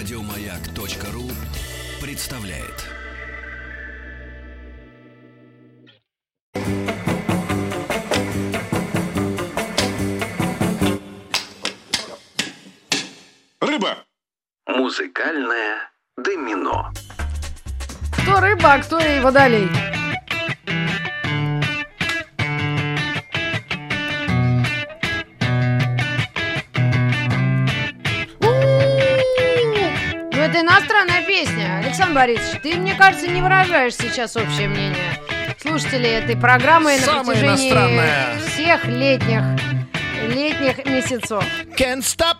Радиомаяк.ру представляет. Рыба! Музыкальное домино. Кто рыба, а кто и водолей. Иностранная песня. Александр Борисович, ты, мне кажется, не выражаешь сейчас общее мнение слушателей этой программы на Самая протяжении иностранная. всех летних, летних месяцев. Can't stop,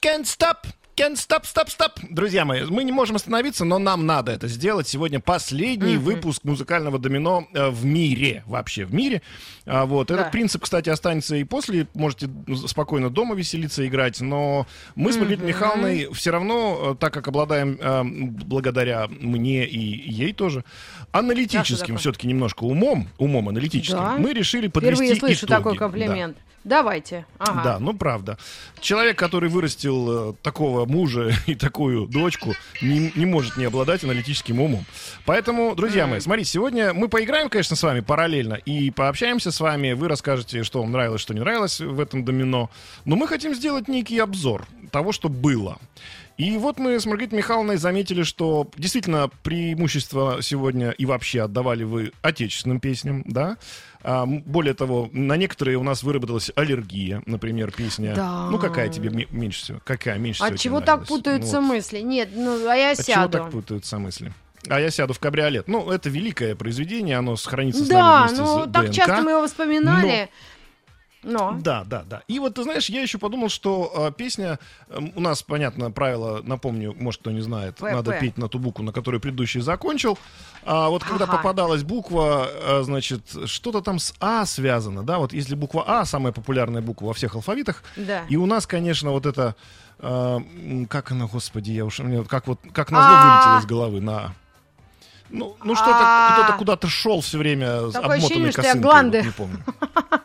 can't stop, can't stop, stop, stop. Друзья мои, мы не можем остановиться, но нам надо это сделать. Сегодня последний выпуск музыкального домино э, в мире, вообще в мире. А, вот. Да. Этот принцип, кстати, останется и после. Можете спокойно дома веселиться, играть. Но мы с Маргаритой Михайловной все равно, э, так как обладаем, э, благодаря мне и ей тоже, аналитическим все-таки немножко умом, умом аналитическим, Да. мы решили подвести Впервые слышу итоги. такой Да. Давайте. Ага. Да, ну правда. Человек, который вырастил э, такого мужа и такую дочку, не, не может не обладать аналитическим умом. Поэтому, друзья мои, смотрите, сегодня мы поиграем, конечно, с вами параллельно и пообщаемся с вами. Вы расскажете, что вам нравилось, что не нравилось в этом домино. Но мы хотим сделать некий обзор того, что было. И вот мы с Маргаритой Михайловной заметили, что действительно преимущество сегодня и вообще отдавали вы отечественным песням, да? А, более того, на некоторые у нас выработалась аллергия, например, песня. Да. Ну, какая тебе ме- меньше всего? Какая меньше всего От чего так нравилась? путаются Ну, мысли? Нет, ну, а я От чего сяду. так путаются мысли? А я сяду в кабриолет. Ну, это великое произведение, оно сохранится с Да, нами вместе ну с так ДНК. часто мы его вспоминали. Но. Да, да, да. И вот, ты знаешь, я еще подумал, что э, песня... э, у нас, понятно, правило, напомню, может, кто не знает, П, надо петь на ту букву, на которую предыдущий закончил. А вот когда Ага. попадалась буква, э, значит, что-то там с А связано, да? Вот если буква А, самая популярная буква во всех алфавитах, Да. и у нас, конечно, вот это... э, как она, господи, я уж... мне Как вот, как назло А. вылетело из головы на... Ну, ну что-то, А. кто-то куда-то шел все время с Такое обмотанной ощущение, что я косынкой, гланды. вот не помню.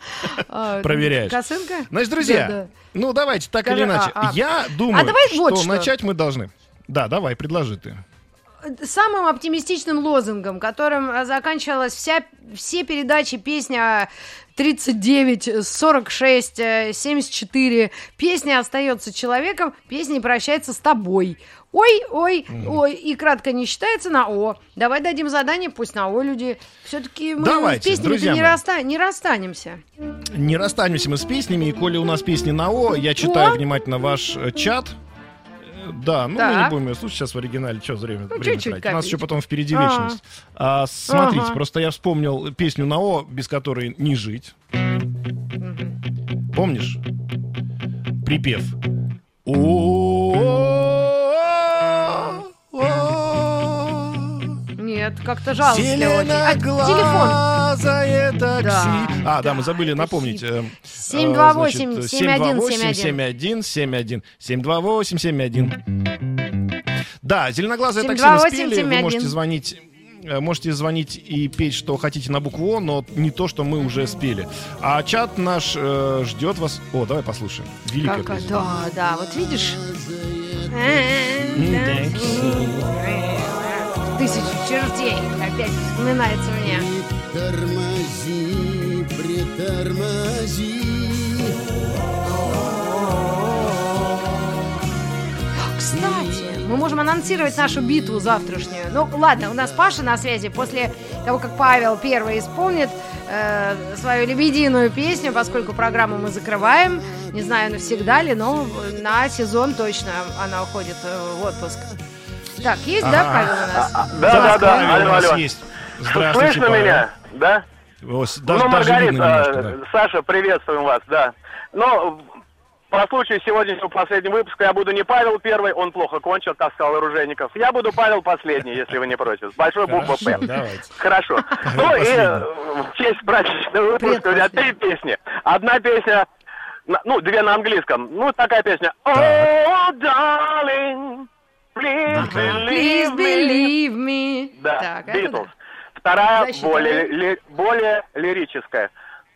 А, Проверяешь. Косынка? Значит, друзья, ну давайте так или иначе. а, а. Я думаю, что. начать мы должны. Да, давай, предложи ты. Самым оптимистичным лозунгом, которым а, заканчивалась вся, все передачи песня 39, 46, э, 74. Песня остается человеком, песня прощается с тобой. Ой, ой, ой, и кратко не считается на О. Давай дадим задание, пусть на О люди. Все-таки мы Давайте, с песнями не, мои. расста- не расстанемся. Не расстанемся мы с песнями, и коли у нас песни на О, я читаю О. внимательно ваш э, чат. Да, ну мы Так. не будем ее слушать сейчас в оригинале, что время, Ну, время чуть-чуть тратить. У нас еще потом впереди А. вечность. А, смотрите, Ага. просто я вспомнил песню на О, без которой не жить. Помнишь? Припев. О, Нет, как-то очень. А, телефон. Такси. Да. А, да, мы забыли напомнить. э, 728 э, значит, 71 728 71 728 71. Да, зеленоглазое такси мы 728 спели. Вы 71. можете звонить э, Можете звонить и петь, что хотите на букву О, но не то, что мы уже спели. А чат наш э, ждет вас. О, давай послушаем. Великое Как, да, да, вот видишь. Тысячу чертей опять вспоминается мне. Тормози, притормози. Кстати, мы можем анонсировать нашу битву завтрашнюю. Ну, ладно, у нас Паша на связи. После того, как Павел первый исполнит э, свою лебединую песню, поскольку программу мы закрываем, не знаю, навсегда ли, но на сезон точно она уходит в отпуск. Так, есть, да. Павел у нас? Да, да, да, Павел у алло, есть. Здравствуйте, Слышно Павел. меня, да? О, ну, Маргарита, немножко, да. Саша, приветствуем вас, да. Ну, по случаю сегодняшнего последнего выпуска я буду не Павел первый, он плохо кончил, так сказал оружейников. Я буду Павел последний, если вы не против. С большой буквы Хорошо, П. Хорошо. Ну и в честь праздничного выпуска у меня три песни. Одна песня, ну, две на английском. Ну, такая песня. Oh, darling, please Please believe me. believe me. Да, Так, это Beatles. да. Вторая Защита. более, ли- более лирическая.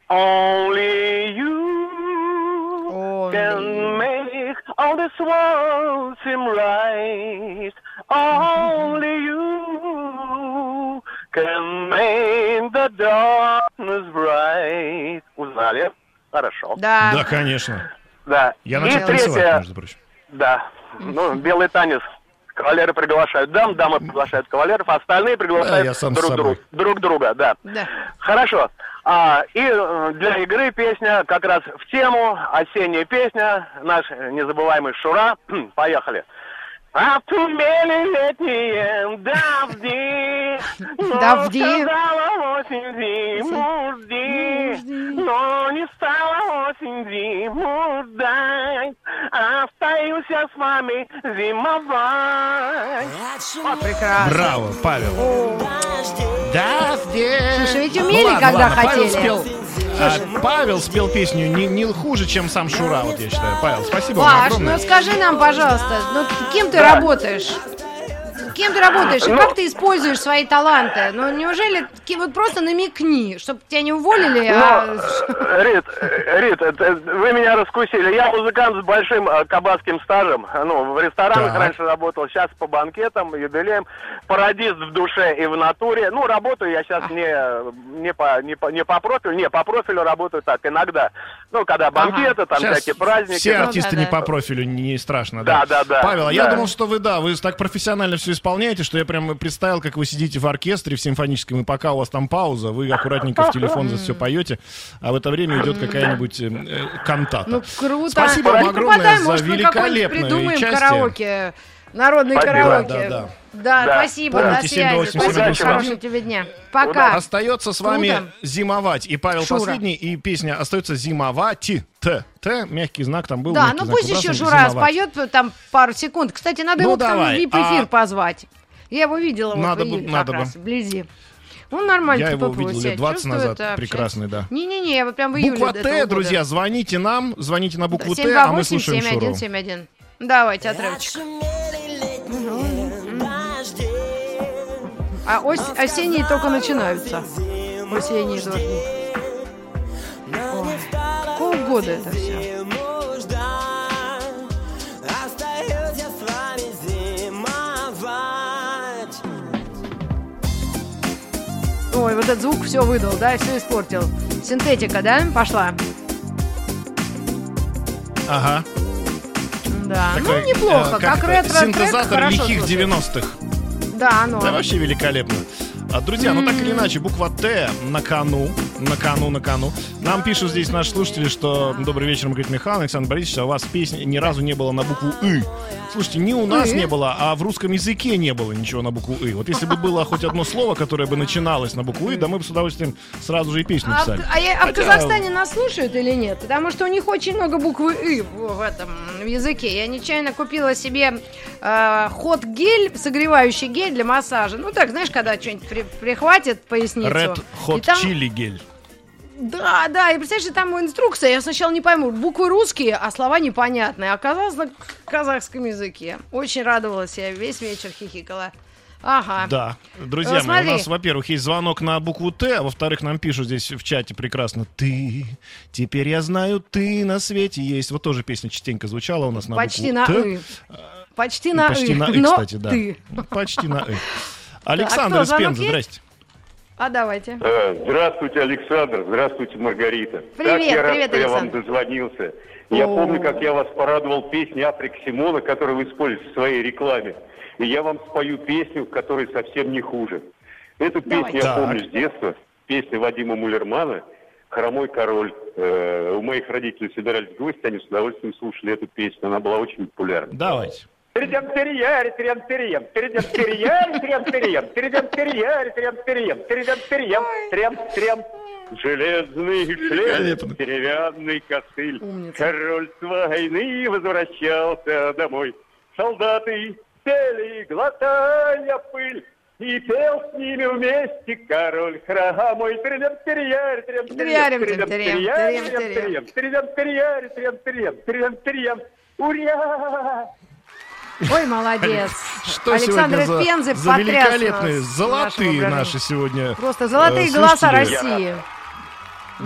Only you Only can make all the swans seem right. Only you can make the darkness bright. Узнали? Хорошо. Да. Да, конечно. Да. Я И начал танцевать, третье, между прочим. да, ну, белый танец. Кавалеры приглашают дам, дамы приглашают кавалеров, а остальные приглашают с друг, друг, друг друга, да. Да. Хорошо. А, и э, для игры песня как раз в тему, осенняя песня, наш незабываемый Шура. Поехали. А тумели летние дожди, но Дожди. сказала осень зиму жди, но не стала осень зиму ждать, остаюсь я с вами зимовать. Прекрасно. Браво, Павел. Да, Слушай, ведь умели, когда Павел хотели. спел, а, Павел спел песню не, не хуже, чем сам Шура, вот я считаю. Павел, спасибо вам Паш, огромное. ну скажи нам, пожалуйста, ну кем ты Да. работаешь? Кем ты работаешь и Ну- как ты используешь свои таланты? Ну неужели вот просто намекни, чтобы тебя не уволили, а... Ну, Рит, э, Рит, это- вы меня раскусили. Я музыкант с большим э, кабацким стажем. Ну, в ресторанах Так. раньше работал, сейчас по банкетам, юбилеям. Пародист в душе и в натуре. Ну, работаю я сейчас не, не, по, не, по, не по профилю, не, по профилю работаю так, иногда. Ну, когда банкеты, там Сейчас всякие праздники. все артисты да, не да. по профилю, не страшно, Да, да. да, да. Павел, а я Да. думал, что вы, да, вы так профессионально все исполняете, что я прям представил, как вы сидите в оркестре в симфоническом, и пока у вас там пауза, вы аккуратненько в телефон за все поете, а в это время идет какая-нибудь э, э, кантата. Ну круто. Спасибо вам огромное за великолепное придумаем караоке. Народный Спасибо. караоке. Да, да, Да, Да. спасибо, Помните, до 728 связи. Спасибо, хорошего тебе дня. Пока. Остается с вами Круто. зимовать. И Павел Шура. последний, и песня остается зимовать. Т. Т. Мягкий знак там был. Да, ну знак пусть еще выбрасываем, Жура споет там пару секунд. Кстати, надо Ну, его давай. в VIP-эфир А- позвать. Я его видела вот Надо в бы- надо как бы. раз, вблизи. Он нормально Я его увидел лет 20 чувствует, назад. общается. Прекрасный, да. Не-не-не, я вот прям в июле Буква Т, друзья, звоните нам, звоните на букву Т, а мы 728 слушаем Шуру. 7171. Давайте отрывочек. А ось- осенние только начинаются. Осенние дожди. Ой, Какого года это все? Ой, вот этот звук все выдал, да, все испортил. Синтетика, да, пошла? Ага. Да, Такой, ну неплохо, э, как, это, ретро Синтезатор лихих слушается. 90-х. Да, оно. Да, вообще великолепно. А, друзья, ну так или иначе, буква Т на кону, на кону, на кону. Нам пишут здесь наши слушатели, что добрый вечер, Маргарита Михайловна, Александр Борисович, а у вас песни ни разу не было на букву И. Слушайте, не у нас не было, а в русском языке не было ничего на букву И. Вот если бы было хоть одно слово, которое бы начиналось на букву И, да мы бы с удовольствием сразу же и песню А, писали. а я- а в Хотя- Казахстане нас слушают или нет? Потому что у них очень много буквы «ы» в, в этом в языке. Я нечаянно купила себе э, хот-гель, согревающий гель для массажа. Ну так, знаешь, когда что-нибудь при- прихватит поясницу. Red Hot там- Chili гель. Да, да, и представляешь, там инструкция, я сначала не пойму, буквы русские, а слова непонятные. Оказалось на казахском языке. Очень радовалась я, весь вечер хихикала. Ага. Да, друзья Ну, мои, у нас, во-первых, есть звонок на букву Т, а во-вторых, нам пишут здесь в чате прекрасно. Ты, теперь я знаю, ты на свете есть. Вот тоже песня частенько звучала у нас на Почти букву на Т. «ы». Почти на Почти «ы», на «ы», но кстати, да. ты. Почти на «ы». Александр кто, из Пензы, здрасте. А давайте. Э, Здравствуйте, Александр. Здравствуйте, Маргарита. Привет, как я рад, привет, что я вам дозвонился. Я О. помню, как я вас порадовал песней Африка Симона, которую вы используете в своей рекламе. И я вам спою песню, которая совсем не хуже. Эту Давай. песню я Так. помню с детства. Песня Вадима Мулермана «Хромой король». Э, у моих родителей собирались гости, они с удовольствием слушали эту песню. Она была очень популярна. Давайте. Тридем перьяри, тридем перьем, тридем перьяри, тридем перьем, тридем перьяри, тридем перьем, тридем перьем, трем, трем. Железный шлем, деревянный костыль. Умница. Король с войны возвращался домой. Солдаты пели, глотая пыль, и пел с ними вместе король хромой. Тридем перьяри, тридем перьем, тридем трям, тридем перьем, тридем перьяри, тридем перьем. Ура! Ой, молодец. Что Александр из Пензы потряс великолепные, золотые наши сегодня Просто золотые э, голоса. России.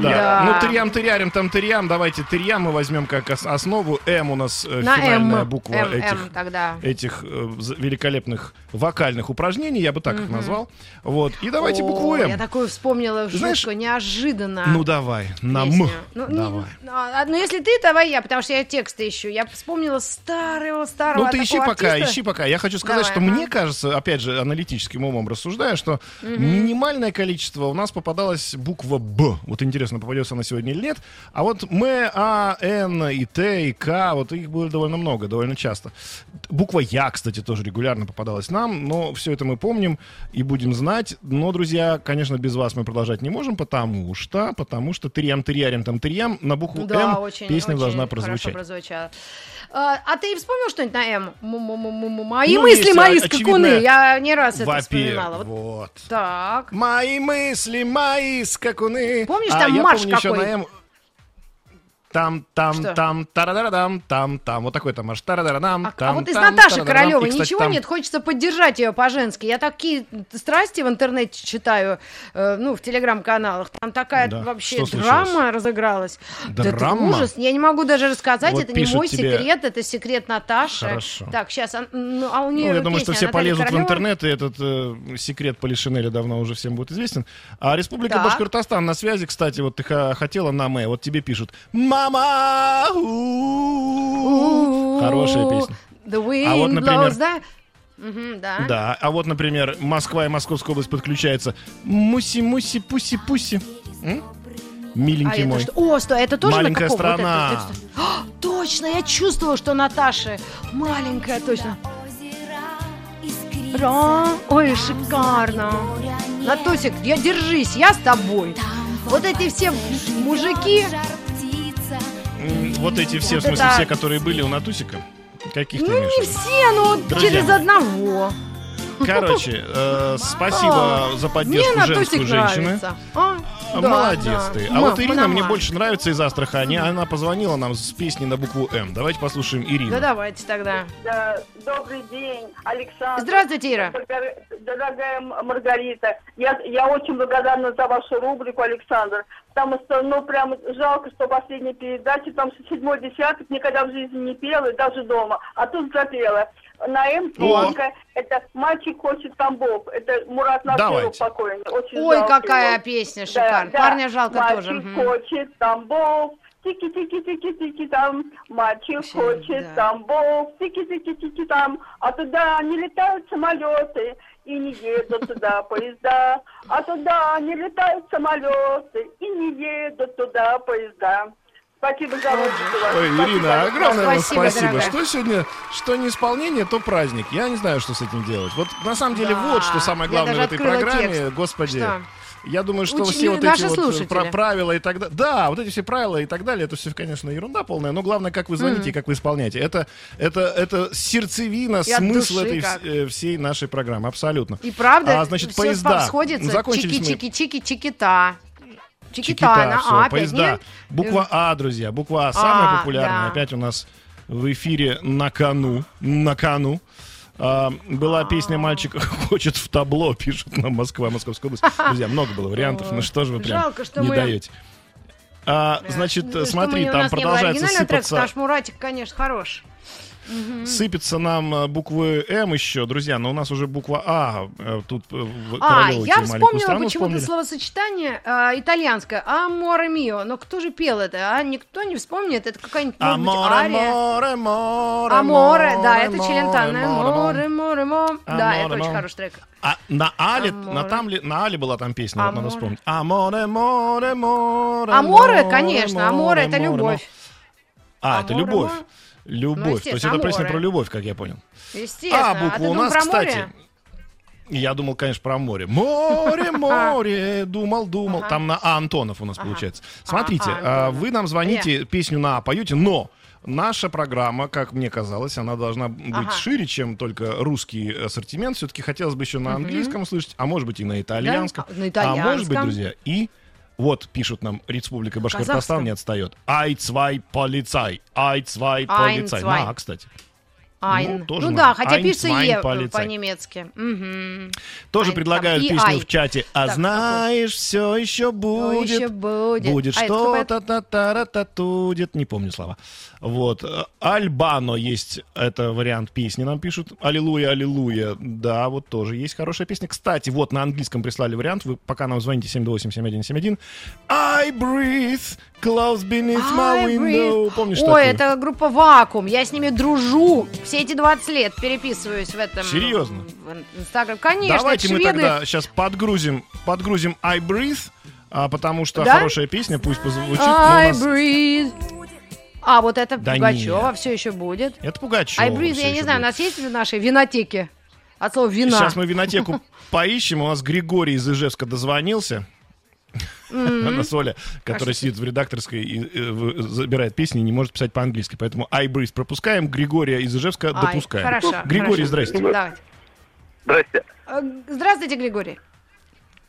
Да. Да. Ну, тырям, тырярим, там тырям. Давайте тырям мы возьмем как ос- основу. М у нас э, На финальная М. буква М, этих М тогда. этих э, великолепных вокальных упражнений, я бы так их назвал. Вот. И давайте О, букву М. Я такую вспомнила знаешь, жутко, неожиданно. Ну давай, на М. песню. Ну, не- давай. а, ну, если ты, давай я, потому что я тексты ищу. Я вспомнила старого, старого Ну ты ищи такого пока, артиста. ищи пока. Я хочу сказать, Давай, что ага. мне кажется, опять же, аналитическим умом рассуждая, что минимальное количество у нас попадалось буква Б. Вот интересно, попадется она сегодня или нет. А вот М, А, Н, и Т, и К, вот их было довольно много, довольно часто. Буква Я, кстати, тоже регулярно попадалась нам, но все это мы помним и будем знать. Но, друзья, конечно, без вас мы продолжать не можем, потому что, потому что тырьям, тырярим, там тырьям, на букву Да, М очень, песня очень должна прозвучать. прозвучала. А, а ты вспомнил что-нибудь на М? Мои Ну, мысли, мои а, скакуны. Я не раз это вспоминала. Вот вот. так. Мои мысли, мои скакуны. Помнишь, А там я марш Там, там, Что? там, тарадарадам, там, там. Вот такой там марш. Тарадарадам, А, а там, вот из там, Наташи. Королевой кстати, ничего там- нет, хочется поддержать ее по-женски. Я такие страсти в интернете читаю, э, ну, в телеграм-каналах. Там такая Да, вообще что случилось? драма разыгралась. Да это Драма? ужас. Я не могу даже рассказать. Вот это не мой тебе- секрет, это секрет Наташи. Хорошо. Так, сейчас. Ну, а у Ну, нее я думаю, что все Наталья полезут в Королева. интернет, и этот э, секрет Полишинеля давно уже всем будет известен. А Республика Так. Башкортостан на связи, кстати, вот ты хотела на Мэ, вот тебе пишут «Мама!» у-у-у». Хорошая песня. The wind А вот, например- blows, да? Да. Да, а вот, например, Москва и Московская область подключаются. Муси-муси, пуси-пуси. М? А Миленький это мой. что? О, стой, это тоже Маленькая на каком? Вот страна. это, это? А, точно, я чувствовала, что Наташа маленькая, точно. Ра, Ой, шикарно. Натосик, я держись, я с тобой. Вот эти все мужики, Вот эти все, в Вот смысле, это- все, которые были у Натусика. Каких ты ну имеешь? не в все, но Друзья через мои. одного. Короче, э, спасибо за Мне поддержку женскую женщины. А? А, Да, Молодец да. ты. А Ма- вот Ирина мне больше нравится из Астрахани. Она позвонила нам с песней на букву М. Давайте послушаем Ирину. Да давайте тогда. Да, добрый день, Александр. Здравствуйте, Ира. Дорогая- Маргарита, я, я очень благодарна за вашу рубрику, Александр. Потому что, ну, прям жалко, что последняя передача, там седьмой десяток, никогда в жизни не пела, и даже дома. А тут запела. На М песенка, это «Мальчик хочет Тамбов». Это Мурат Давайте. покойный. Очень Ой, жалко какая его. песня Да, шикарная. да. Парня жалко Мальчик тоже. Мгм. хочет Тамбов, тики-тики-тики-тики там, мальчик Вообще, хочет да. Тамбов, тики-тики-тики там, а туда не летают самолеты и не едут туда поезда, а туда не летают самолеты и не едут туда поезда. Спасибо за вашу. Ой, Ирина, огромное вам Спасибо. Что сегодня, что не исполнение, то праздник. Я не знаю, что с этим делать. Вот на самом деле Да. вот что самое главное в этой программе. текст. Господи. Что? Я думаю, что Уч- все вот наши эти вот слушатели. про- правила и так далее. Да, вот эти все правила и так далее, это все, конечно, ерунда полная. Но главное, как вы звоните и как вы исполняете. Это, это, это сердцевина, И смысл этой как. вс- э, всей нашей программы. Абсолютно. И правда, А, значит, всё поезда. сходится. Закончились. Чики-чики-чики-чики-та. Чикита, Чикита, А, поезда. нет? Буква А, друзья, буква А самая А, популярная. да. Опять у нас в эфире на кону, на кону. А, была песня «Мальчик хочет в табло», пишет нам Москва, Московская область. Друзья, много было вариантов, ну что же вы прям Жалко, что не мы- даете. А, Да. значит, смотри, там не продолжается сыпаться, потому что Муратик, конечно, хорош. Сыпется нам а, буквы М еще, друзья, но у нас уже буква А. э, Тут э, в А, я вспомнила почему-то словосочетание а, итальянское «Аморе мио». Но кто же пел это, а? Никто не вспомнит. Это какая-нибудь, может быть, Аморе, ария. море, море, Аморе, да, это Челентано. море, Море, море. Да, Аморе, это очень хороший трек. А на Але, на, Аморе. там, ли- на Але была там песня, вот надо Аморе. вспомнить. Аморе, море, море, Аморе, море, конечно, аморе это любовь. А, это Аморе, любовь. Любовь. Ну, То есть это песня про любовь, как я понял. Естественно. А, буква ты у нас, кстати. Я думал, конечно, про море. Море, море, думал, думал. Ага. Там на А Антонов у нас получается. Смотрите, Ага, а, Антонов. вы нам звоните, песню на А поете, но наша программа, как мне казалось, она должна быть Ага. шире, чем только русский ассортимент. Все-таки хотелось бы еще на английском услышать, а может быть и на итальянском. Да, на А может быть, друзья, и вот пишут нам Республика Башкортостан Казахском. не отстает. Ай, цвай, полицай. Ай, цвай, Ein, полицай. На, А, кстати. Айн. Ну, тоже Ну, да, хотя Eins, пишется Е Polizei. по-немецки. Мгм. Тоже Айн, предлагают там, песню ай. в чате. А Так, знаешь, все еще будет. еще будет. Будет А что-то та та та тудит. Не помню слова. Вот. Э, Альбано есть. Это вариант песни нам пишут. Аллилуйя, аллилуйя. Да, вот тоже есть хорошая песня. Кстати, вот на английском прислали вариант. Вы пока нам звоните 728-7171. I breathe close beneath my I window. breathe. Помнишь Ой, такую? это группа Вакуум. Я с ними дружу. Все эти 20 лет переписываюсь в этом. Серьезно? В Инстаграм. Конечно, Давайте мы шведы. тогда сейчас подгрузим, подгрузим I breathe, а, потому что Да? хорошая песня, пусть позвучит. у I нас- breathe. А, вот это Да Пугачева нет. все еще будет. Это Пугачева. I breathe, я не знаю, у будет. нас есть в нашей винотеке? От слова вина. Сейчас мы винотеку поищем. У нас Григорий из Ижевска дозвонился. Она Соля, которая сидит в редакторской и э, забирает песни, не может писать по-английски. Поэтому breathe пропускаем, Григория из Ижевска допускаем. хорошо, Григорий, здрасте. Здрасте. Э, Здравствуйте, Григорий.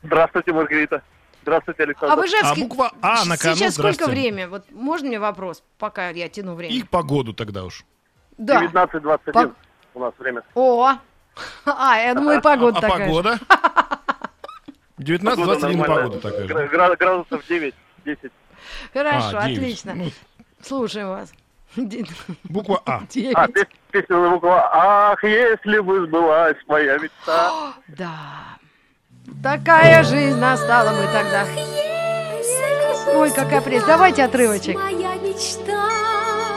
Здравствуйте, Маргарита. Здравствуйте, Александр. А в Ижевске А буква А на кону, сейчас сколько здрасте. время? Вот можно мне вопрос, пока я тяну время? И погоду тогда уж. Да. 19.21 По- у нас время. О! А, я думаю, погода а такая. же. погода? 19-21 нормальная. погода такая же. Гра- гра- Градусов 9-10. Хорошо, А, девять. отлично. Ну, Слушаем вас. буква А. Девять. А, пес- песня на букву А. Ах, если бы сбылась моя мечта. Да. Такая жизнь настала бы тогда. Ой, какая прелесть. Давайте отрывочек. Моя мечта.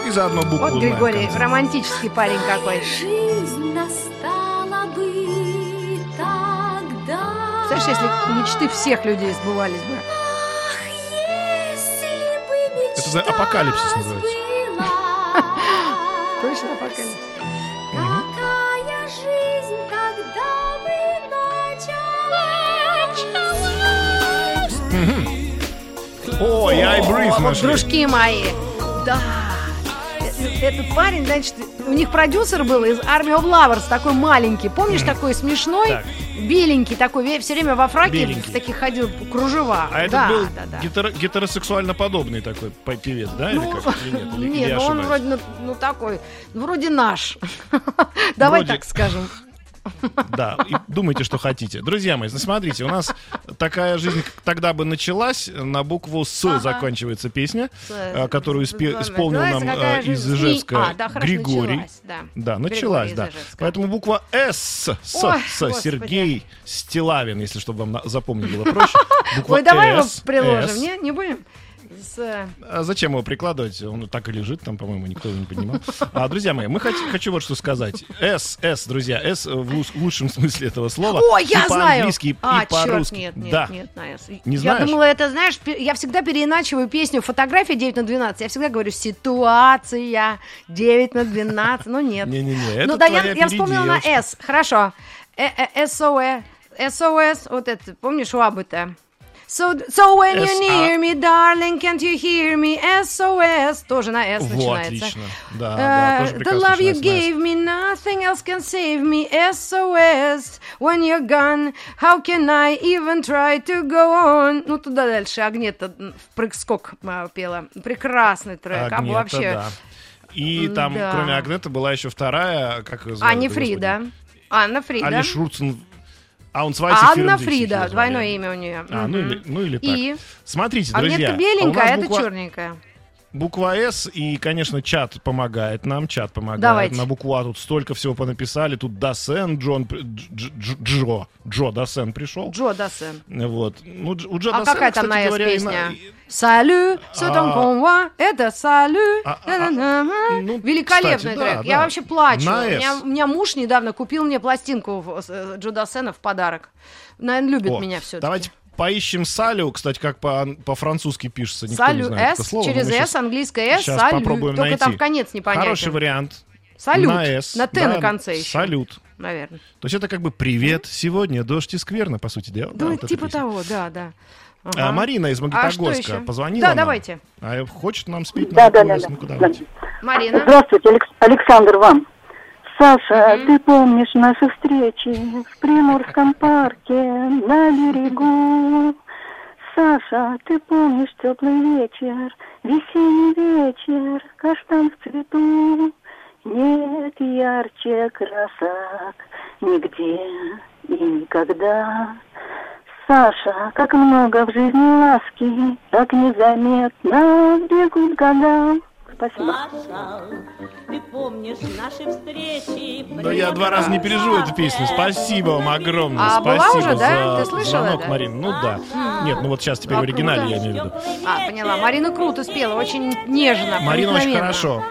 И заодно букву Вот Григорий, романтический парень какой. Жизнь Представляешь, если мечты всех людей сбывались бы. Это за апокалипсис называется. Точно апокалипсис. Какая жизнь тогда бы началась? Ой, I breathe Вот, нашли. дружки мои. Да. Э, Этот парень, значит, у них продюсер был из Army of Lovers, такой маленький. Помнишь, такой смешной, Так. беленький такой, все время во фраке Беленький. в таких ходил кружева. А это да, был да, да. гетеро- гетеросексуально подобный такой певец, да? Ну, или как? Или нет? Или- или нет, я ну он вроде, ну, ну, такой, ну, вроде наш. Давай так скажем. Да, и думайте, что хотите. Друзья мои, ну, смотрите, у нас такая жизнь тогда бы началась. На букву «С» Ага. заканчивается песня, С- э, которую испе- исполнил нам «Какая э, из жизнь?» Ижевска А, да, Григорий. началась, да. Да, началась, Григорий да. Поэтому буква «С», «С», Ой, «С», господи. Сергей Стилавин, если чтобы вам запомнить было проще. Буква Ой, давай его приложим, не? Не будем? С, э, А зачем его прикладывать? Он так и лежит, там, по-моему, никто его не поднимал. А, друзья мои, мы хот- хочу вот что сказать. С, С, друзья, С в лучшем смысле этого слова. Ой, я и знаю! по-английски, и а, черт, по-русски. нет, нет, да. нет, на «С». Не я знаешь? думала, это, знаешь, я всегда переиначиваю песню «Фотография 9 на 12». Я всегда говорю «Ситуация 9 на 12». Ну, нет. Не-не-не, это ну, да, я, я вспомнила на. «С». Хорошо. Э, э, СОЭ. СОС, вот это, помнишь, у Абыта? So, so when you S.A. near me, darling, can't you hear me? SOS. Тоже на S начинается. отлично. Да, да, тоже the love you gave me, nothing else can save me. SOS, when you're gone, how can I even try to go on? Ну, туда дальше. Агнета в прыг-скок а, пела. Прекрасный трек. а Агнета, вообще... да. И там, Да. кроме Агнеты, была еще вторая, как ее Ани господи? Фрида. Анна Фрида. Али Шурцен. А он Анна Фрида, двойное имя у нее. А, ну или, ну или так. И Смотрите, друзья. А беленькая, а это черненькая. Буква С, и, конечно, чат помогает нам, чат помогает. Давайте. На букву А тут столько всего понаписали. Тут Дасен, Джон, Дж- Дж- Джо, Джо Дасен пришел. Джо Дасен. Вот. Ну, у Джо А Дасена, какая там кстати на «С» говоря, и песня? на- Салю, сотон А. это салю. А, а, ну, Великолепный трек. Я вообще плачу. У меня, муж недавно купил мне пластинку э, Джо Дассена в подарок. Наверное, любит меня все-таки. Давайте поищем Салю, кстати, как по- по-французски пишется. Никто не Салю знает это С, слово, но через С, английское С, щас салю. попробуем Только найти. там конец непонятен. Хороший вариант. Салют. На «С». На «Т» да, на конце еще. Салют. Наверное. То есть это как бы «Привет, сегодня дождь и скверно», по сути дела. да, Ну, вот типа того, да, да. А, Ага. Марина из А Магнитогорска еще? позвонила Да, нам. давайте. А хочет нам спеть Да, на да, да, да. Ну-ка, Да. давайте. Марина. Здравствуйте, Алекс- Александр, вам. Саша, ты помнишь наши встречи в Приморском парке на берегу? Саша, ты помнишь теплый вечер, весенний вечер, каштан в цвету? Нет ярче красок нигде и никогда. Саша, как много в жизни ласки, так незаметно бегут года. Спасибо. Ты помнишь наши встречи? Да я два раза не переживу эту песню. Спасибо вам огромное. А была Спасибо уже, да? за Ты слышала, звонок, да? Марин. Ну да. Нет, ну вот сейчас теперь А, в оригинале круто. я имею в виду. А, поняла. Марина круто спела, очень нежно, Марина очень хорошо.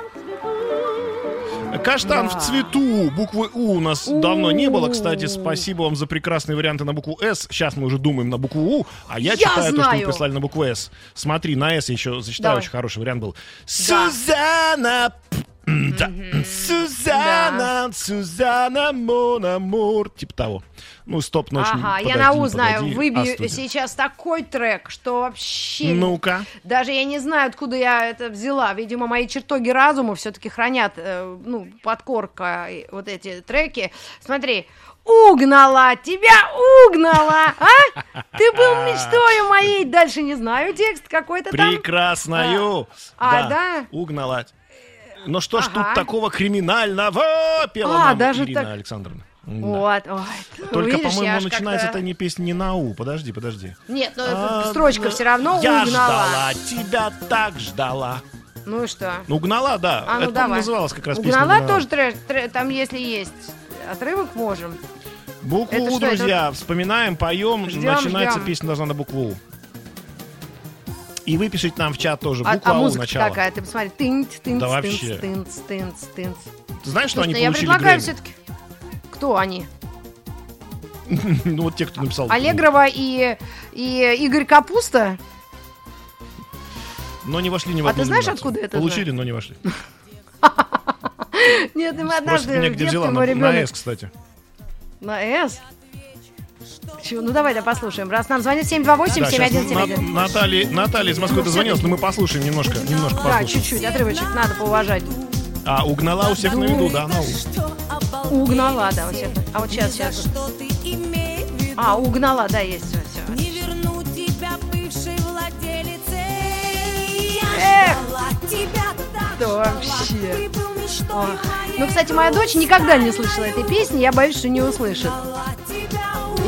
Каштан Да. в цвету. Буквы У у нас давно не было. Кстати, спасибо вам за прекрасные варианты на букву С. Сейчас мы уже думаем на букву У, а я, Я читаю то, что знаю. вы прислали на букву С. Смотри, на С я еще зачитаю. Давай. Очень хороший вариант был. Сюзанна. Да. Сюзанна, Сюзанна, мон амур. Типа того. Ну, стоп, ночь. Ага, я подожди, на У знаю, выбью Астудия. сейчас такой трек, что вообще... Ну-ка. Даже я не знаю, откуда я это взяла. Видимо, мои чертоги разума все-таки хранят, э, ну, подкорка и вот эти треки. Смотри. Угнала, тебя угнала, а? Ты был мечтою моей. Дальше не знаю текст какой-то там. Прекрасною. А, да? Угнала. Но что ж Ага. тут такого криминального? Пела А, нам даже Ирина так. Александровна. Да. Вот, ой, Только, видишь, по-моему, начинается эта не песня не на У. Подожди, подожди. Нет, ну, А, строчка все равно Я угнала. ждала, тебя так ждала. Ну и что? Ну, угнала, да. А, ну Это, давай. называлась как раз песня Угнала «Угнала». тоже трэш, трэ- там если есть отрывок можем. Букву Это У, что, это друзья, вспоминаем, поем. Ждем, Начинается ждем. песня должна на букву У. И вы пишите нам в чат тоже. А, Буква а У музыка начало. такая, ты посмотри, тынц, тынц, Да тынц, вообще. тынц, тынц, тынц. Ты знаешь, что Слушай, они я получили предлагаю Грэмми? все-таки. Кто они? Ну, вот те, кто написал. Аллегрова и, и Игорь Капуста? Но не вошли ни в А одну ты знаешь, номинацию. откуда это Получили, но не вошли. Нет, мы Спросите однажды меня, где взяла. На, на. С, кстати. На С? Чего? Ну давай, да послушаем. Раз нам звонит Да, щас 728-7171. На- Наталья, Наталья из Москвы дозвонилась, но мы послушаем немножко, немножко Да, послушаем. чуть-чуть, отрывочек надо поуважать. А, угнала у всех на виду, да, на У. Угнала, да, у всех. А вот сейчас, сейчас. А, угнала, да, есть. Все, все. Не верну тебя бывшей владелице. Эх! Я тебя так Да вообще. Ты был мечтой Ох. Ну, кстати, моя дочь никогда не слышала этой песни, я боюсь, что не услышит.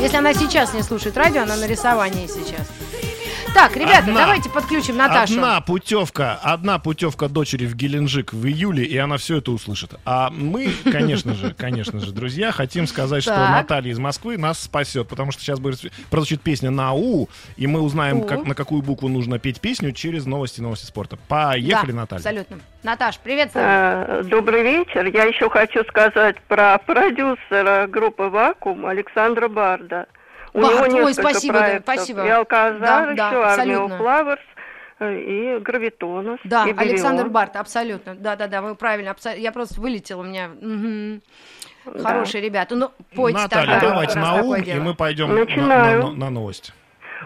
Если она сейчас не слушает радио, она на рисовании сейчас. Так, ребята, Одна. давайте подключим Наташу. Одна путевка, одна путевка дочери в Геленджик в июле, и она все это услышит. А мы, конечно же, конечно же, друзья, хотим сказать, что. Наталья из Москвы нас спасет, потому что сейчас будет прозвучит песня на У, и мы узнаем, как, на какую букву нужно петь песню через новости, новости спорта. Поехали, Да, Наталья. абсолютно. Наташ, привет. Э, Добрый вечер. Я еще хочу сказать про продюсера группы «Вакуум» Александра Барда. У Бард, него ой, несколько спасибо, да, проектов. спасибо. И «Алказар» Да, еще, да, «Армия абсолютно. Флаверс» э, и «Гравитонус». Да, и. Александр Барт, абсолютно. Да-да-да, вы правильно. абсо- Я просто вылетела у меня. Мгм. Хорошие ребята. Ну, пойте Наталья, тогда, давайте на такое У, и мы пойдем на, на- на новости.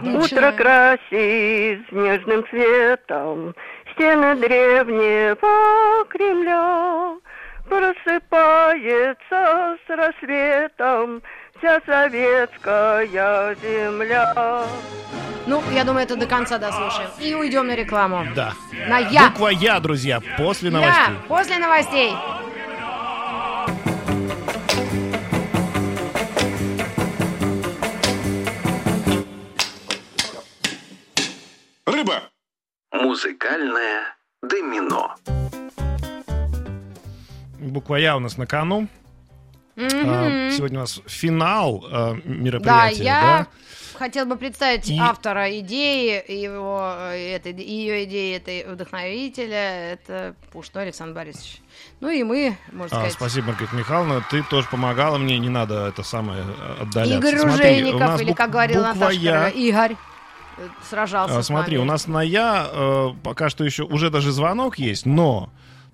Утро красит нежным цветом Стены древнего Кремля Просыпается с рассветом Вся советская земля Ну, я думаю, это до конца дослушаем. И уйдем на рекламу. Да. На «Я». Буква Я, друзья, после Я новостей. после новостей. Рыба. Музыкальное домино. Буква Я у нас на кону. Мгм. Сегодня у нас финал а, Да, мероприятия. я хотела бы представить И- автора идеи, его, э, этой, ее идеи, этой вдохновителя, это Пушной Александр Борисович. Ну и мы, можно А, сказать, спасибо, Маргарита Михайловна. Ты тоже помогала мне, не надо это самое э, отдаляться. Игорь Смотри, Ружейников, или, как говорила буква Наташа, «Я». Игорь э, сражался А, Смотри, у нас на Я э, пока что еще уже даже звонок есть, но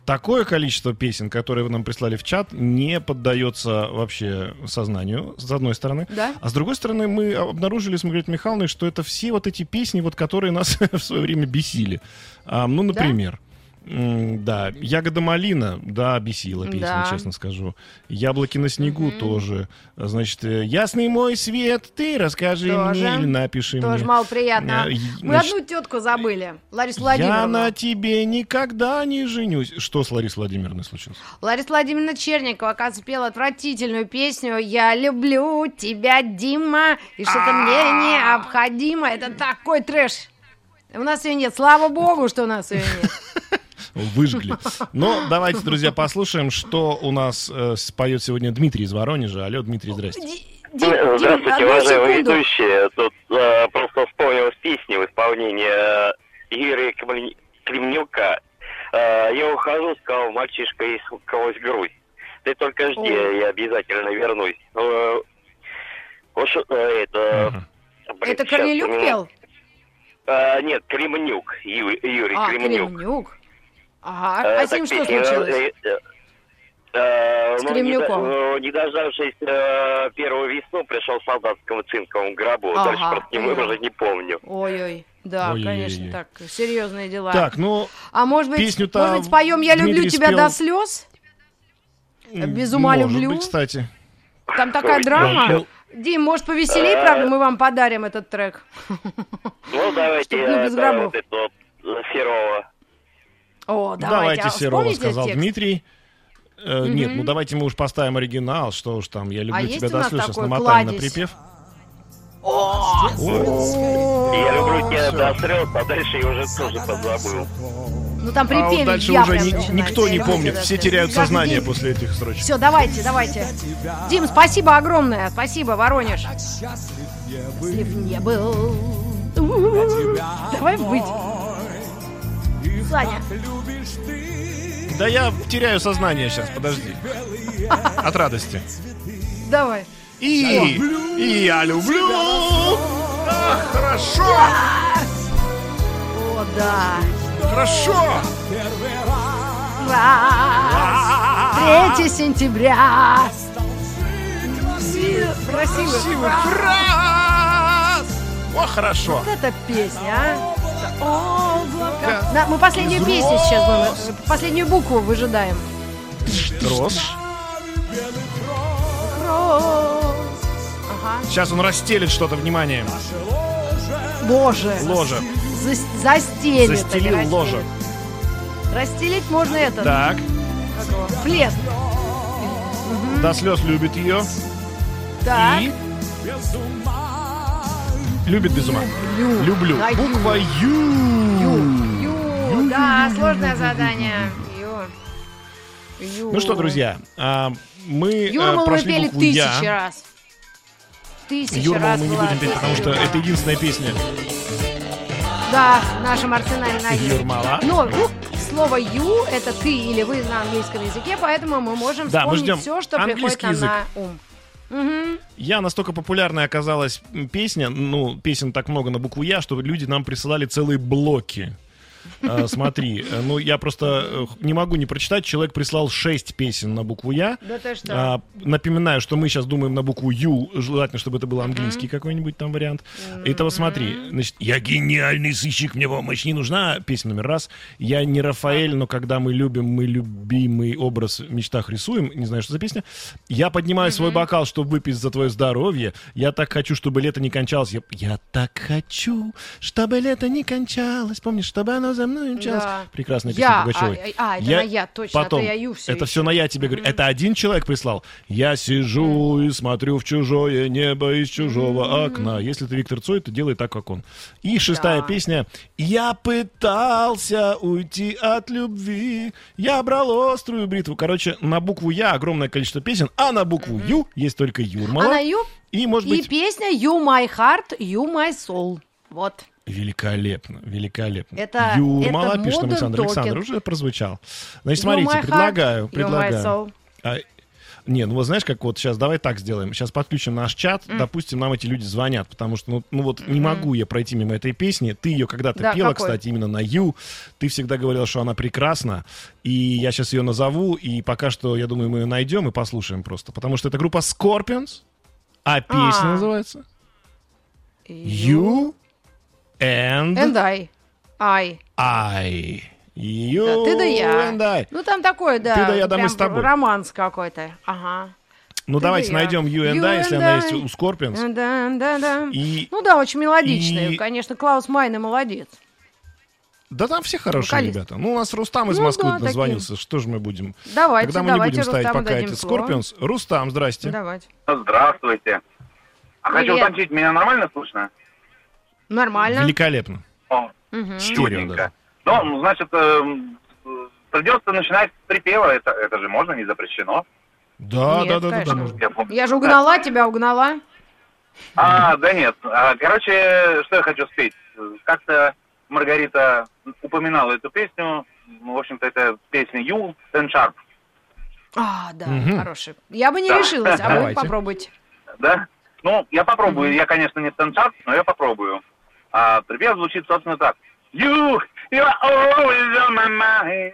такое количество песен, которые вы нам прислали в чат, не поддается вообще сознанию, с одной стороны. Да? А с другой стороны, мы обнаружили с Маргаритой Михайловной, что это все вот эти песни, вот, которые нас в свое время бесили. А, ну, например, М, Да, ягода малина, да, бесила песня, Да. честно скажу. Яблоки на снегу тоже. Значит, э, ясный мой свет, ты расскажи Тоже. мне или напиши Тоже мне. мало приятно. Э, Мы значит, одну тетку забыли. Ларису Я Владимировну. на тебе никогда не женюсь. Что с Ларисой Владимировной случилось? Лариса Владимировна Черникова, оказывается, пела отвратительную песню «Я люблю тебя, Дима, и что-то мне необходимо». Это такой трэш. У нас ее нет. Слава богу, что у нас ее нет. Выжгли. Но давайте, друзья, послушаем, что у нас э, споет сегодня Дмитрий из Воронежа. Алло, Дмитрий, здрасте. Э, Здравствуйте, уважаемые ведущие. Тут э, просто вспомнилась песня в исполнении э, Юрия Кремль- Кремнюка. Э, я ухожу, сказал мальчишка и сквозь грудь. Ты только жди, О. я обязательно вернусь. Э, уж, э, это... блин, Это Корнелюк пел? Э, нет, Кремнюк, Ю- Юрий А, Кремнюк. Кремнюк. Ага. Э, А с ним что песня, случилось? э, э, э, С ну, э, Не дождавшись э, первую весну, пришел в солдатском цинковом гробу. Ага, Дальше просто не, поняла. уже не помню. Ой-ой. Да, Ой-ой-ой. конечно, так, серьезные дела. Так, ну, а может быть, песню-то может быть, споем «Я люблю тебя спел- до слез»? Без ума может люблю. быть, кстати. Там такая Ой, драма. ну, Дим, может, повеселей, Э, правда, мы вам подарим этот трек. Ну, давайте Чтоб не без э, гробов. э, Серова. О, давайте. Давайте, А Серова, сказал текст? Дмитрий. Э, Нет, ну давайте мы уж поставим оригинал, что уж там, я люблю А тебя до слез, намотаем на кладезь? припев. Я люблю тебя до слез, а дальше я уже тоже позабыл. Ну там А припев вот дальше уже ни- никто не помнит, все теряют сознание день. после этих строчек. Все, давайте, давайте. Дим, спасибо огромное. Спасибо, Воронеж. Счастлив не был. Давай быть. Саня. Да я теряю сознание сейчас, подожди. От радости. Давай. И, и я люблю. Ах, хорошо, О, да. хорошо. Раз. 3 сентября. Красиво. Красивый фраз. О, хорошо. Вот это песня, а? Облако. Да, мы последнюю песню сейчас будем. Последнюю букву выжидаем. Роз. Ага. Сейчас он расстелит что-то, внимание. Боже. Ложа. Зас- Застелит. а Застелил расстелит. ложа. Расстелить можно этот. Так, его, Плед. до слез любит ее. Так. И любит без ума. Ю. Люблю. Да, Ю. Буква Ю. Ю. Да, сложное задание. Ю. Ю. Ну что, друзья, а, мы э, Юрмалу мы прошли пели тысячи Я. раз. Тысячи Юрмалу раз мы не будем петь, потому что это единственная песня Да, в нашем арсенале найдем. Юрмала. Но ну, слово «ю» — это «ты» или «вы» на английском языке, поэтому мы можем Да, мы вспомнить ждем все, что приходит нам язык. на ум. Мгм. Я настолько популярной оказалась песня, ну, песен так много на букву Я, что люди нам присылали целые блоки. А, смотри, э, ну я просто э, не могу не прочитать. Человек прислал 6 песен на букву Я. Да ты что? А, напоминаю, что мы сейчас думаем на букву Ю. Желательно, чтобы это был английский какой-нибудь там вариант. Итого смотри. Значит, я гениальный сыщик, мне помощь не нужна. Песня номер раз. Я не Рафаэль, но когда мы любим, мы любимый образ в мечтах рисуем. Не знаю, что за песня. Я поднимаю свой бокал, чтобы выпить за твое здоровье. Я так хочу, чтобы лето не кончалось. Я, я так хочу, чтобы лето не кончалось. Помнишь, чтобы оно за мной мчалось? Да. Прекрасная Я, песня Пугачевой. а, а, это на я, точно, то Потом, я ю всё это ищу. все на я тебе говорю. Это один человек прислал. Я сижу и смотрю в чужое небо из чужого окна. Если ты Виктор Цой, то делай так, как он. И шестая Да. песня. Я пытался уйти от любви. Я брал острую бритву. Короче, на букву Я огромное количество песен, а на букву Ю есть только Юрмала. А на «ю» И, может и быть, песня «You my heart, you my soul». Вот. Великолепно, великолепно. Это- Юрмала, это пишет Александр. talking. Александр уже прозвучал. Значит, смотрите, heart, предлагаю, предлагаю. А, не, ну вот знаешь, как вот сейчас давай так сделаем. Сейчас подключим наш чат, М. допустим, нам эти люди звонят, потому что, ну, ну вот не могу я пройти мимо этой песни. Ты ее когда-то Да, пела, какой? кстати, именно на Ю. Ты всегда говорила, что она прекрасна. И я сейчас ее назову, и пока что, я думаю, мы ее найдем и послушаем просто. Потому что это группа Scorpions, а песня А. называется You and, And I. I. I. You Да, ты да я. and I. Ну, там такой, да. Ты да я, да мы с тобой. Романс какой-то. Ага. Ну, Ты да давайте я. найдем You and You I, если and она I. есть у Scorpions. Да, да, да. И- Ну да, очень мелодичный. и- Конечно, Клаус Майне молодец. Да там все хорошие Вокалист. ребята. Ну, у нас Рустам из Ну Москвы да, такие. назвонился. Что же мы будем? Давайте, Когда мы не давайте будем ставить Рустаму пока дадим эти. Scorpions. Рустам, здрасте. Давайте. Здравствуйте. А хочу уточнить, меня нормально слышно? Нормально. Великолепно. О, Мгм. Стерео чудненько. даже. Ну, значит, эм, э, придется начинать с припева. Это, это же можно, не запрещено. Да, Нет, да, да, да, да. Я же угнала тебя, угнала. А, да нет. А, Короче, что я хочу спеть? Как-то Маргарита упоминала эту песню. Ну, В общем-то, это песня Ю and Sharp, А, да, Мгм. хороший. Я бы не Да. решилась, а вы попробуйте. да? Ну, я попробую. Я, конечно, не Stan Sharp, но я попробую. А припев звучит, собственно, так. You, you are always on my mind.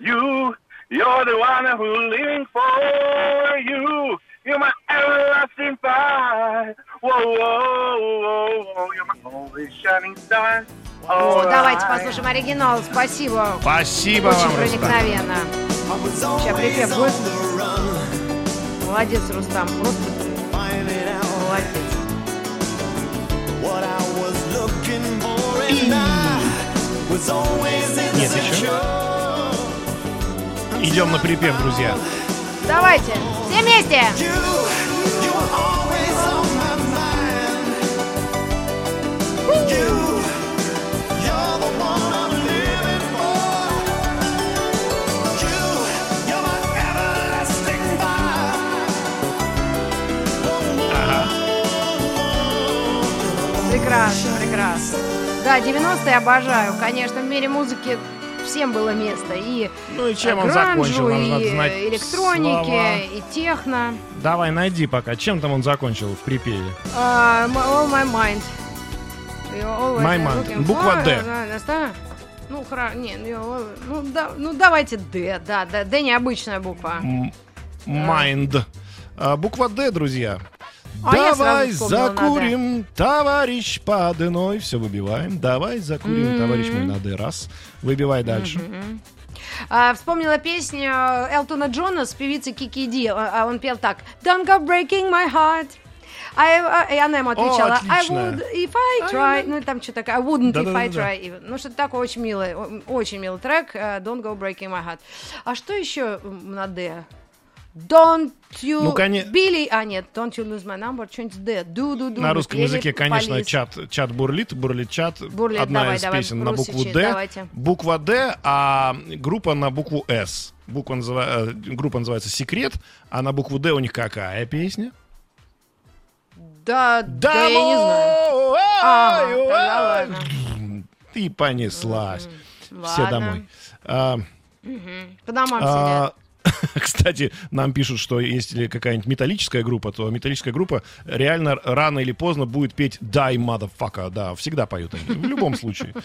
You, you're the one who's living for you. You're my everlasting fire. Whoa, whoa, whoa, whoa. You're my always shining star. О, давайте послушаем оригинал. Спасибо. Спасибо Очень вам, Рустам. проникновенно. Сейчас припев будет. Молодец, Рустам. Просто молодец. Нет, еще. Идем на припев, друзья. Давайте, все вместе. Прекрасно, прекрасно. Да, 90-е обожаю. Конечно, в мире музыки всем было место. И Ну и чем э, он гранжу, закончил, нам надо и знать электроники, слова. и техно. Давай, найди пока. Чем там он закончил в припеве? А, my- all my mind. My mind. Буква for- «Д». Ну, хра... не, ну, ну, да, ну давайте Д, да, да, Д необычная буква. Mind. А, буква Д, друзья. А Давай закурим, товарищ подыной. Все выбиваем. Давай закурим, М. товарищ мой, на Д. Раз. Выбивай дальше. Мгм. А, вспомнила песню Элтона Джона с певицей Кики Ди. А, а он пел так. Don't go breaking my heart. I, а, и она ему отвечала, I отлично. would if I try. Ну, и там что такое, I wouldn't if I Да-да-да-да. try. even. Ну, что-то такое очень милое, о- очень милый трек. э, Don't go breaking my heart. А что еще на D? Don't you... Ну, коне- Билли... А, нет, don't you lose my number. Что-нибудь D. Ду-ду-ду. На русском языке, конечно, police. чат, чат бурлит, бурлит чат. Бурлит, Одна давай, из давай, песен на букву Д. давайте. Буква Д, а группа на букву С. Буква называ- э, Группа называется «Секрет», а на букву Д у них какая песня? Да, да, я не знаю. А, тогда ладно. И понеслась. Все Ладно. домой. А, Мгм. По домам а, Кстати, нам пишут, что если какая-нибудь металлическая группа, то металлическая группа реально рано или поздно будет петь Die Motherfucker. Да, всегда поют они. В любом случае.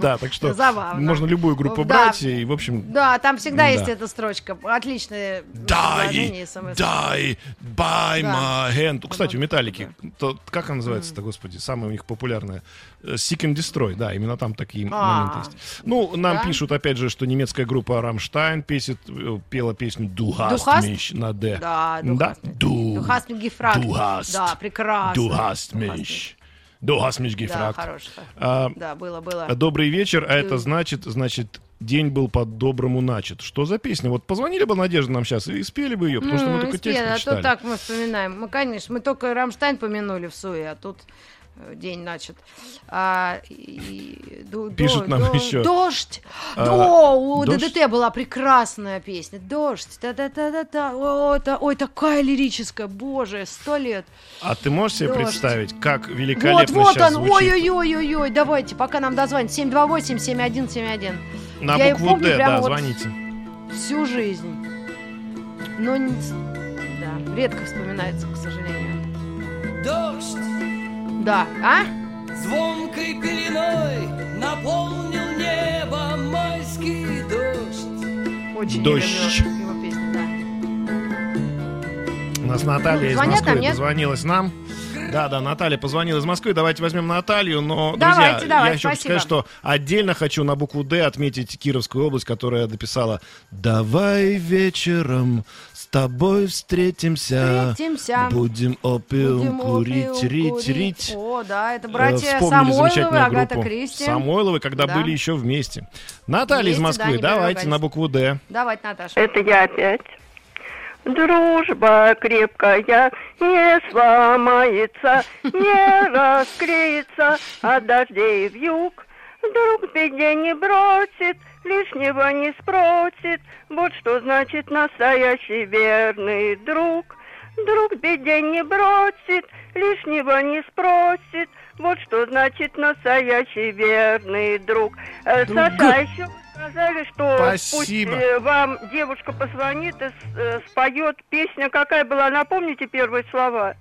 Да, так что Забавно. можно любую группу Да. брать и, в общем... Да, там всегда Да. есть эта строчка. Отличное Die, die, by Да. my hand. Кстати, у Металлики, то, как она называется-то, господи, самая у них популярная? Э, Seek and Destroy, да, именно там такие А. моменты есть. Ну, нам пишут, опять же, что немецкая группа Рамштайн песит, э, пела песню mich на Д. Да, du hast, Да, прекрасно. Du hast mich Да, хорошо. А, Да, было, было. Добрый вечер, а это значит, значит, день был по-доброму начат. Что за песня? Вот позвонили бы Надежда нам сейчас и спели бы ее, потому что мы только текст а то так мы вспоминаем. Мы, конечно, мы только Рамштайн помянули в Суе, а тут день начат. А, и- ду- Пишут до- нам до- еще. Дождь. А, О, у дождь? ДДТ была прекрасная песня. Дождь. Та-та-та-та-та. О, это, ой, такая лирическая. Боже, сто лет. А ты можешь себе Дождь. представить, как Вот, великолепно вот сейчас он. звучит Ой-ой-ой-ой-ой. Давайте, пока нам дозвонит. 728-7171. на Я букву помню Д, прямо да, вот звоните. всю жизнь. Но не- да, редко вспоминается, к сожалению. Дождь Да, а? звонкой пеленой наполнил небо майский дождь. Очень Дождь. его песни, да. У нас Наталья Ну, из Москвы нам, нет? дозвонилась нам. Да, да, Наталья позвонила из Москвы. Давайте возьмем Наталью. Но, Давайте, друзья, давайте, я еще хочу сказать, что отдельно хочу на букву Д отметить Кировскую область, которая написала «Давай вечером тобой встретимся, Встретимся. будем опиум Будем курить, опиум рить, курить. рить». О, да, это Э, братья вспомнили Самойловы, Агата группу. Кристи. Самойловы, когда Да. были еще вместе. Наталья из Вместе, да, Москвы, не давайте на букву Д. Давайте, Наташа. Это я опять. Дружба крепкая не сломается, не расклеится от дождей в юг. Друг беде не бросит, лишнего не спросит. Вот что значит настоящий верный друг. Друг беде не бросит, лишнего не спросит. Вот что значит настоящий верный друг. Э, Друг. Саша, а еще вы сказали, что Спасибо. пусть, э, вам девушка позвонит и э, споет песня. Какая была? Напомните первые слова.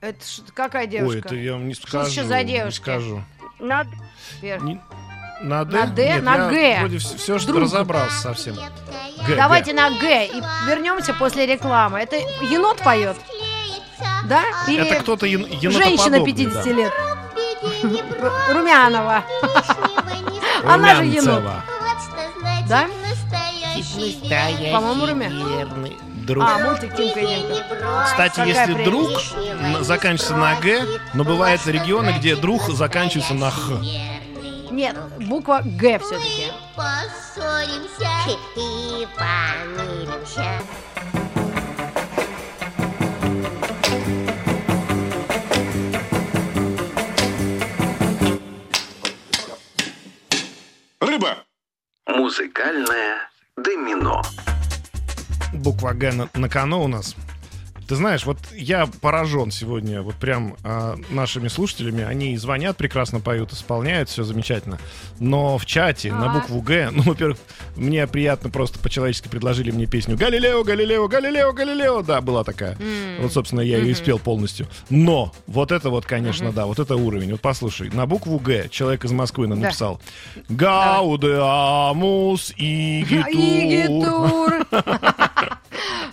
Это какая Ой, девушка? это я вам не Что скажу. еще за Не девушки? скажу. Вер. Не- На Д? На Д? Нет, На я Г. Вроде все, что Друг. разобрался совсем. Г, Давайте Г. на Г и вернемся после рекламы. Это енот поет? Да? Или Это кто-то ен- женщина енотоподобный, 50 да. лет? Ру- Румянова. Она же енот. Румянцева. Да? По-моему, Румя. Друг. А, мультик Тимка и. Кстати, Какая если прелесть. друг заканчивается на Г, но бывают регионы, где друг заканчивается на Х. Нет, буква Г все-таки. Поссоримся и помиримся. Рыба. Музыкальное домино. Буква Г на, на кону у нас. Ты знаешь, вот я поражен сегодня вот прям а, нашими слушателями. Они звонят, прекрасно поют, исполняют, все замечательно. Но в чате на Ага. букву Г, ну, во-первых, мне приятно просто по-человечески предложили мне песню «Галилео, Галилео, Галилео, Галилео». Да, была такая. М. Вот, собственно, я ее и Мгм. спел полностью. Но вот это вот, конечно, да, вот это уровень. Вот послушай, на букву Г человек из Москвы нам Да. написал «Gaudeamus igitur».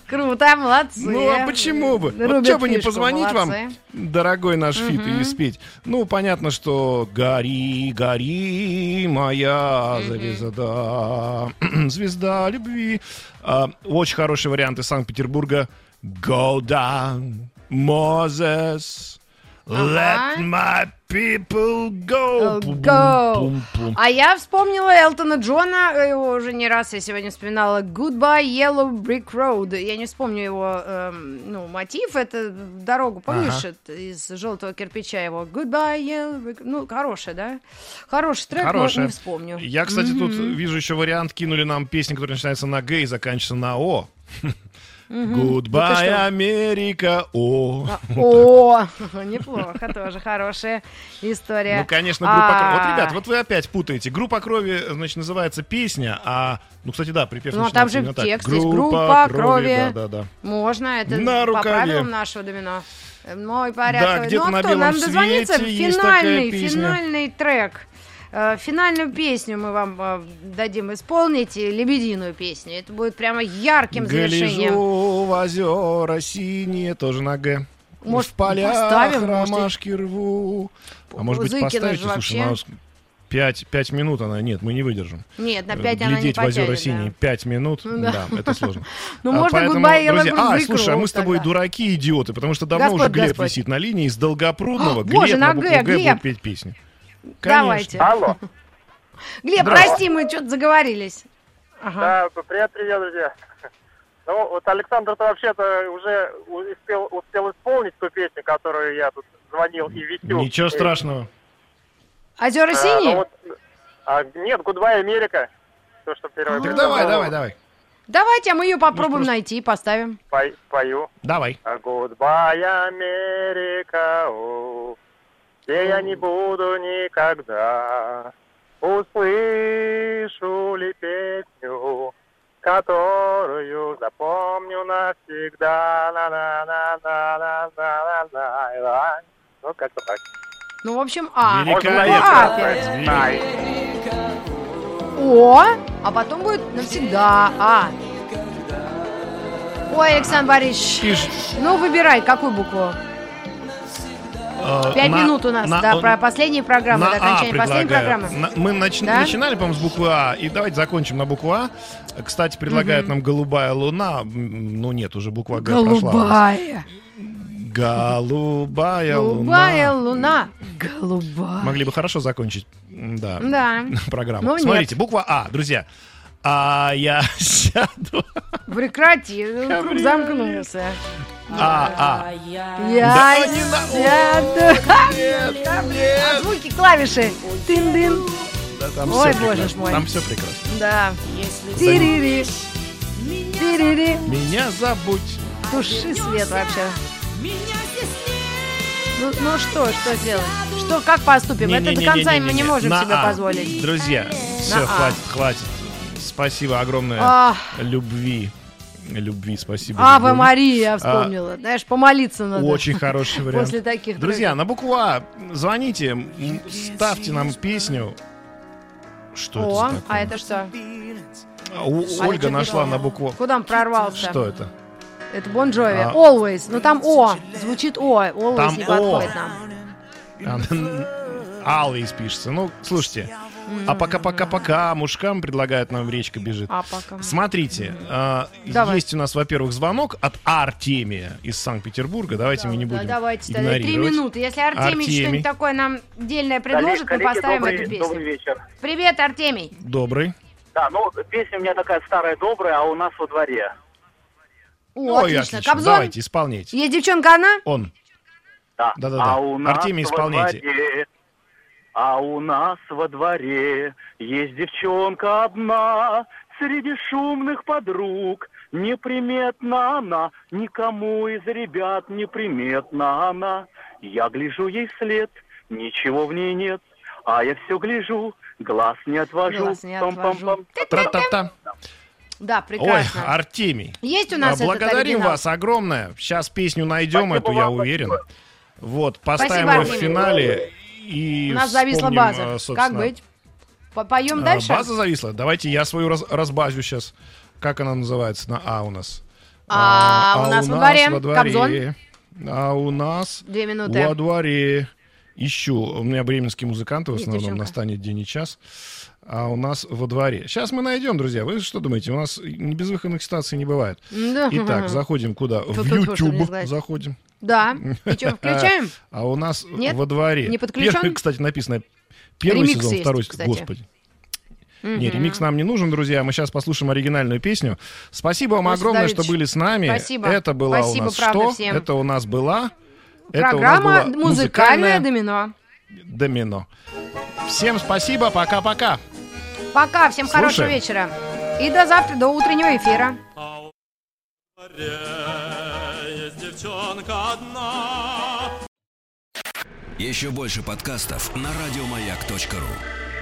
Круто, молодцы. Ну, а почему бы? Вот Рубят что бы не позвонить вам, дорогой наш фит, и спеть? Ну, понятно, что «Гори, гори, моя звезда, звезда любви». А, очень хороший вариант из Санкт-Петербурга. «Go down, Moses, let my people go». Go. Пум-пум-пум. А я вспомнила Элтона Джона, его уже не раз я сегодня вспоминала. Goodbye Yellow Brick Road. Я не вспомню его эм, ну, мотив, это дорогу, помнишь, Ага. из желтого кирпича его. Goodbye Yellow Brick Ну, хороший, да? Хороший трек, Хорошая. но не вспомню. Я, кстати, тут Мгм. вижу еще вариант, кинули нам песни, которые начинаются на Г и заканчиваются на О. Что? Америка, О. А, О, неплохо, тоже хорошая история. Ну, конечно, группа А, крови. Вот, ребят, вот вы опять путаете. Группа крови, значит, называется песня, а. Ну, кстати, да, припев Ну, а там же текст есть. Группа крови. Да, да, да. Можно, это по правилам нашего домино. Мой Да, порядок. где-то ну, на белом свете есть такая финальный, песня. финальный трек. Э, Финальную песню мы вам э, дадим исполнить, лебединую песню. Это будет прямо ярким завершением. Гляжу в озера синие, тоже на Г. Может, в полях поставим, может, ромашки рву. А может быть, Зыкина поставите? Слушай, вообще. нас пять, пять минут она... Нет, мы не выдержим. Нет, на пять она не Глядеть в озера потянет, синие да. пять минут, Ну да. да. это сложно. Ну, А, можно поэтому, друзья, А, слушай, а мы с тобой тогда. дураки, идиоты, потому что давно Господь, уже Глеб Господь. висит на линии из Долгопрудного. А, боже, Глеб на на букву Г, будет петь песню. Давайте. Алло. Глеб, прости, мы что-то заговорились. Ага. Да, привет, привет, друзья. Ну, вот Александр-то вообще-то уже успел, успел исполнить ту песню, которую я тут звонил и висю. Ничего страшного. Озера А, синие? ну вот, а, нет, Goodbye Америка. То, что первое. Так давай, давай, давай. Давайте, а мы ее попробуем просто- найти и поставим. Пой- пою. Давай. А Goodbye Америка, о, где я не буду никогда. Услышу ли песню, которую запомню навсегда. На -на -на -на -на -на -на -на. Ну, как-то так. Ну, в общем, А. Великолепно. Великолепно. О, а потом будет навсегда А. Ой, Александр Борисович, ну выбирай, какую букву? Э, Пять на- минут у нас, на- да, про последние программы, на до А окончания последней предлагаю. программы. На- мы нач- Да? начинали, по-моему, с буквы А, и давайте закончим на букву А. Кстати, предлагают Мгм. нам голубая луна. Ну нет, уже буква Г прошла. Голубая. Голубая Голубая луна. луна. Голубая. Могли бы хорошо закончить, да, Да. программу. Но нет. Смотрите, буква А, друзья. А я сяду. Прекрати, круг замкнулся. А, а. Я Да, не сяду. А звуки клавиши. Тын-дын. Да, там Ой, боже мой. Там все прекрасно. Да. Тирири. Тирири. Меня забудь. Туши свет вообще. Ну, ну что, что сделать? Что, как поступим? Это до Не-не-не-не-не-не. конца мы не можем На себе А. позволить. Друзья, все, А. хватит, хватит. Спасибо огромное. Ах. Любви. Любви, спасибо. Ава любовь. Мария, я А, вспомнила. Знаешь, помолиться надо. Очень хороший вариант. После таких Друзья, на букву А звоните, ставьте нам песню. Что это О, за такое? а это что? А, у- А Ольга это нашла на букву. Куда он прорвался? Что это? Это Бон Джови. А. Always. Ну там О. Звучит О. Always Там не О. подходит нам. А, Always пишется. Ну, слушайте. А пока-пока-пока мужикам предлагают нам речка бежит. А пока. Смотрите, Давай. есть у нас, во-первых, звонок от Артемия из Санкт-Петербурга. Давайте мы не Да, будем давайте тогда. Три игнорировать. минуты. Если Артемий, Артемий. что-нибудь такое нам дельное предложит, мы Коллеги, поставим добрый, эту песню. добрый вечер. Привет, Артемий. Добрый. Да, ну, песня у меня такая старая, добрая, а у нас во дворе. О, Ой, отлично. отлично. Кобзон? Давайте, исполняйте. Есть девчонка одна? Он. Да. Да-да-да. А у нас Артемий, во исполняйте. дворе, а у нас во дворе есть девчонка одна, среди шумных подруг. Неприметна она, никому из ребят неприметна она. Я гляжу ей вслед, ничего в ней нет, а я все гляжу, глаз не отвожу. Глаз не Пам-пам-пам. Тра-та-та. Да, Ой, прекрасно. Артемий. Есть у нас этот Благодарим вас огромное. Сейчас песню найдем, Спасибо эту, я вам, уверен. спасибо. Вот, поставим Спасибо, ее в финале. И У нас зависла база. э, Как быть? Поем а, дальше? База зависла. Давайте я свою раз- разбазю сейчас. Как она называется на А у нас? А, у нас во дворе. Кобзон. А у нас Две минуты. во дворе. Ищу. У меня бременские музыканты в Есть основном. девчонка. Настанет день и час. А у нас во дворе. Сейчас мы найдем, друзья. Вы что думаете? У нас не безвыходных ситуаций не бывает. Да. Итак, заходим куда? В чтобы не YouTube заходим. Да. И что, включаем? А у нас Нет? во дворе. Не подключен? Первый, кстати, написано первый Ремикс сезон, есть, второй кстати. Господи. Не, Мгм. ремикс нам не нужен, друзья. Мы сейчас послушаем оригинальную песню. Спасибо вам Слушай, огромное, Давидыч, что были с нами. спасибо. Это была Спасибо, у нас правда, что? всем. Это у нас была это у нас Программа была «Музыкальное домино». домино. Всем спасибо, пока-пока. Пока, всем Слушаем. хорошего вечера. И до завтра, до утреннего эфира. Еще больше подкастов на радиомаяк.ру.